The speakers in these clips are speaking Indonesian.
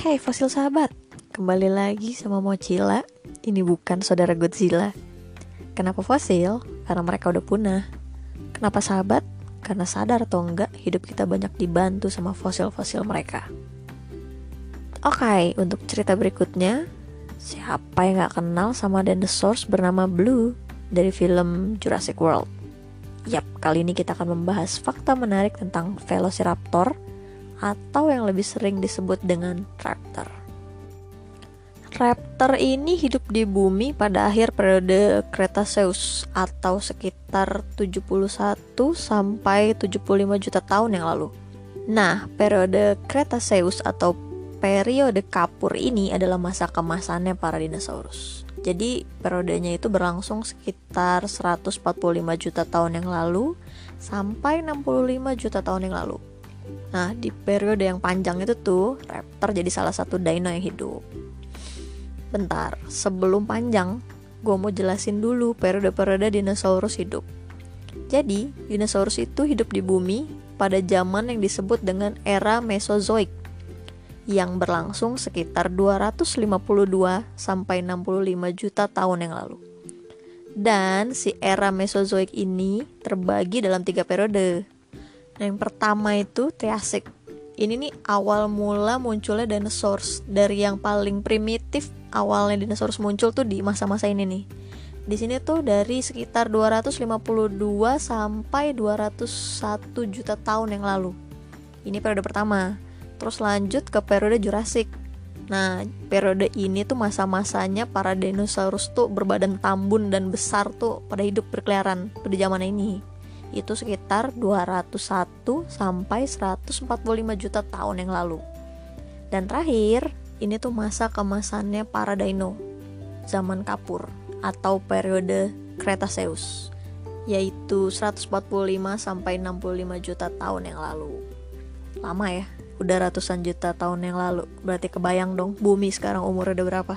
Hey fosil sahabat, kembali lagi sama Mochila. Ini bukan saudara Godzilla. Kenapa fosil? Karena mereka udah punah. Kenapa sahabat? Karena sadar atau enggak, hidup kita banyak dibantu sama fosil-fosil mereka. Oke, okay, untuk cerita berikutnya, siapa yang gak kenal sama dinosaurs bernama Blue dari film Jurassic World? Yap, kali ini kita akan membahas fakta menarik tentang Velociraptor atau yang lebih sering disebut dengan raptor. Raptor ini hidup di bumi pada akhir periode Cretaceous atau sekitar 71 sampai 75 juta tahun yang lalu. Nah, periode Cretaceous atau periode kapur ini adalah masa kemasannya para dinosaurus. Jadi periodenya itu berlangsung sekitar 145 juta tahun yang lalu sampai 65 juta tahun yang lalu. Nah, di periode yang panjang itu tuh, raptor jadi salah satu dino yang hidup. Bentar, sebelum panjang, gue mau jelasin dulu periode-periode dinosaurus hidup. Jadi, dinosaurus itu hidup di bumi pada zaman yang disebut dengan era Mesozoik yang berlangsung sekitar 252 sampai 65 juta tahun yang lalu. Dan si era Mesozoik ini terbagi dalam tiga periode, yang pertama itu Triasik. Ini nih awal mula munculnya dinosaurus dari yang paling primitif awalnya dinosaurus muncul tuh di masa-masa ini nih. Di sini tuh dari sekitar 252 sampai 201 juta tahun yang lalu. Ini periode pertama. Terus lanjut ke periode Jurassic. Nah, periode ini tuh masa-masanya para dinosaurus tuh berbadan tambun dan besar tuh pada hidup berkeliaran pada zaman ini itu sekitar 201 sampai 145 juta tahun yang lalu. Dan terakhir, ini tuh masa kemasannya para dino, zaman kapur atau periode Cretaceous, yaitu 145 sampai 65 juta tahun yang lalu. Lama ya, udah ratusan juta tahun yang lalu. Berarti kebayang dong bumi sekarang umurnya udah berapa.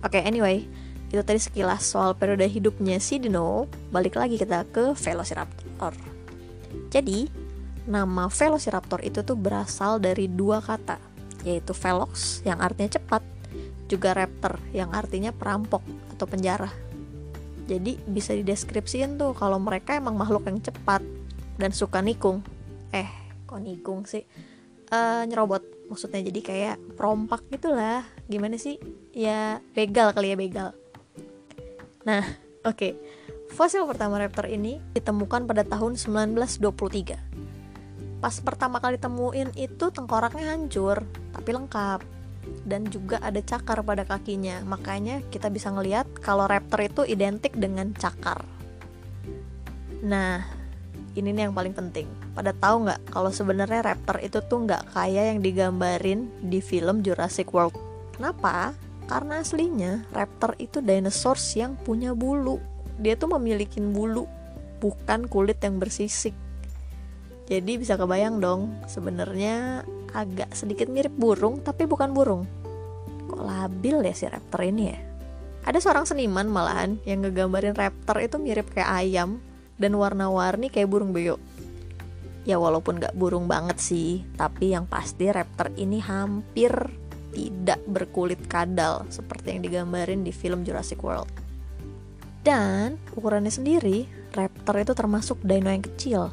Oke, okay, anyway, itu tadi sekilas soal periode hidupnya si dino. Balik lagi kita ke Velociraptor. Jadi nama Velociraptor itu tuh berasal dari dua kata yaitu velox yang artinya cepat juga raptor yang artinya perampok atau penjara jadi bisa dideskripsiin tuh kalau mereka emang makhluk yang cepat dan suka nikung. Eh kok nikung sih? Uh, nyerobot. Maksudnya jadi kayak perompak gitulah. Gimana sih? Ya begal kali ya begal Nah, oke. Okay. Fosil pertama raptor ini ditemukan pada tahun 1923. Pas pertama kali temuin itu tengkoraknya hancur, tapi lengkap. Dan juga ada cakar pada kakinya. Makanya kita bisa ngelihat kalau raptor itu identik dengan cakar. Nah, ini nih yang paling penting. Pada tahu nggak kalau sebenarnya raptor itu tuh nggak kayak yang digambarin di film Jurassic World. Kenapa? Karena aslinya raptor itu dinosaurus yang punya bulu. Dia tuh memiliki bulu, bukan kulit yang bersisik. Jadi bisa kebayang dong, sebenarnya agak sedikit mirip burung tapi bukan burung. Kok labil ya si raptor ini ya? Ada seorang seniman malahan yang ngegambarin raptor itu mirip kayak ayam dan warna-warni kayak burung beo. Ya walaupun gak burung banget sih, tapi yang pasti raptor ini hampir tidak berkulit kadal seperti yang digambarin di film Jurassic World. Dan ukurannya sendiri, raptor itu termasuk dino yang kecil.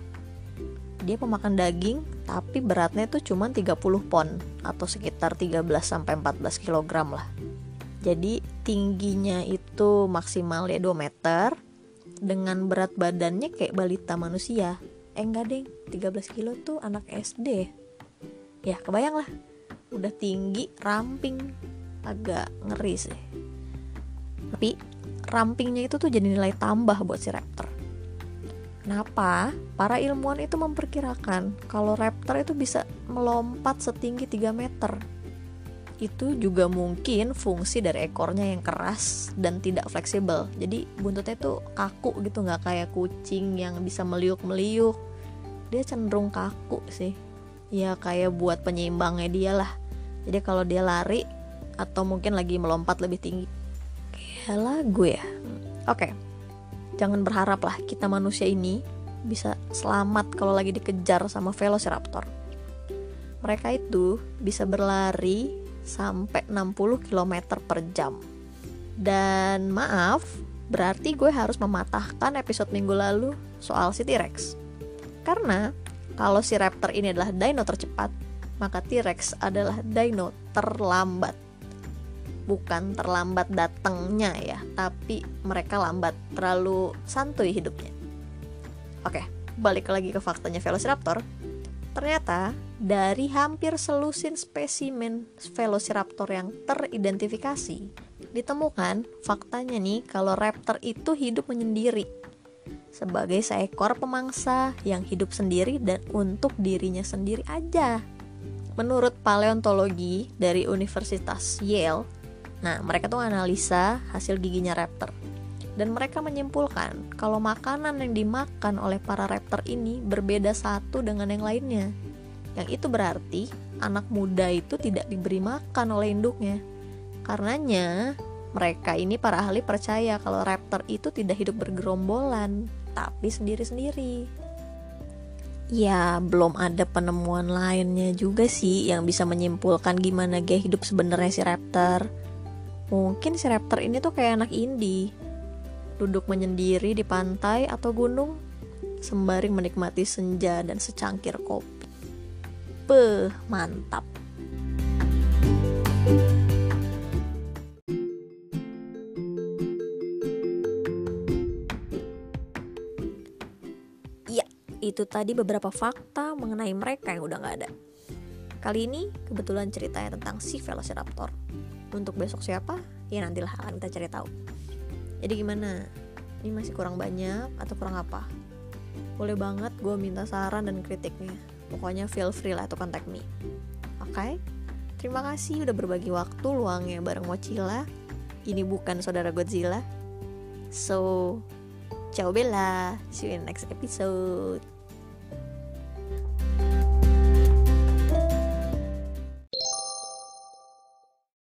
Dia pemakan daging, tapi beratnya itu cuma 30 pon atau sekitar 13 sampai 14 kg lah. Jadi tingginya itu maksimal ya 2 meter dengan berat badannya kayak balita manusia. Eh enggak deh, 13 kilo tuh anak SD. Ya kebayang lah udah tinggi ramping agak ngeri sih tapi rampingnya itu tuh jadi nilai tambah buat si raptor Kenapa? Para ilmuwan itu memperkirakan kalau raptor itu bisa melompat setinggi 3 meter. Itu juga mungkin fungsi dari ekornya yang keras dan tidak fleksibel. Jadi buntutnya itu kaku gitu, nggak kayak kucing yang bisa meliuk-meliuk. Dia cenderung kaku sih ya kayak buat penyeimbangnya dia lah jadi kalau dia lari atau mungkin lagi melompat lebih tinggi kayak lagu ya oke okay. jangan berharap lah kita manusia ini bisa selamat kalau lagi dikejar sama velociraptor mereka itu bisa berlari sampai 60 km per jam. Dan maaf, berarti gue harus mematahkan episode minggu lalu soal si T-Rex. Karena kalau si raptor ini adalah dino tercepat, maka T-Rex adalah dino terlambat. Bukan terlambat datangnya ya, tapi mereka lambat, terlalu santuy hidupnya. Oke, balik lagi ke faktanya Velociraptor. Ternyata dari hampir selusin spesimen Velociraptor yang teridentifikasi, ditemukan faktanya nih kalau raptor itu hidup menyendiri sebagai seekor pemangsa yang hidup sendiri dan untuk dirinya sendiri aja. Menurut paleontologi dari Universitas Yale, nah mereka tuh analisa hasil giginya raptor dan mereka menyimpulkan kalau makanan yang dimakan oleh para raptor ini berbeda satu dengan yang lainnya. Yang itu berarti anak muda itu tidak diberi makan oleh induknya. Karenanya, mereka ini para ahli percaya kalau raptor itu tidak hidup bergerombolan, tapi sendiri-sendiri. Ya, belum ada penemuan lainnya juga sih yang bisa menyimpulkan gimana gaya hidup sebenarnya si raptor. Mungkin si raptor ini tuh kayak anak indie, duduk menyendiri di pantai atau gunung, sembari menikmati senja dan secangkir kopi. Beh, mantap. Itu tadi beberapa fakta mengenai mereka yang udah gak ada. Kali ini kebetulan ceritanya tentang si Velociraptor. Untuk besok siapa? Ya nantilah akan kita cari tahu. Jadi gimana? Ini masih kurang banyak atau kurang apa? Boleh banget gue minta saran dan kritiknya. Pokoknya feel free lah to contact me. Oke? Okay? terima kasih udah berbagi waktu luangnya bareng Mochila ini bukan saudara Godzilla. So ciao bella. See you in next episode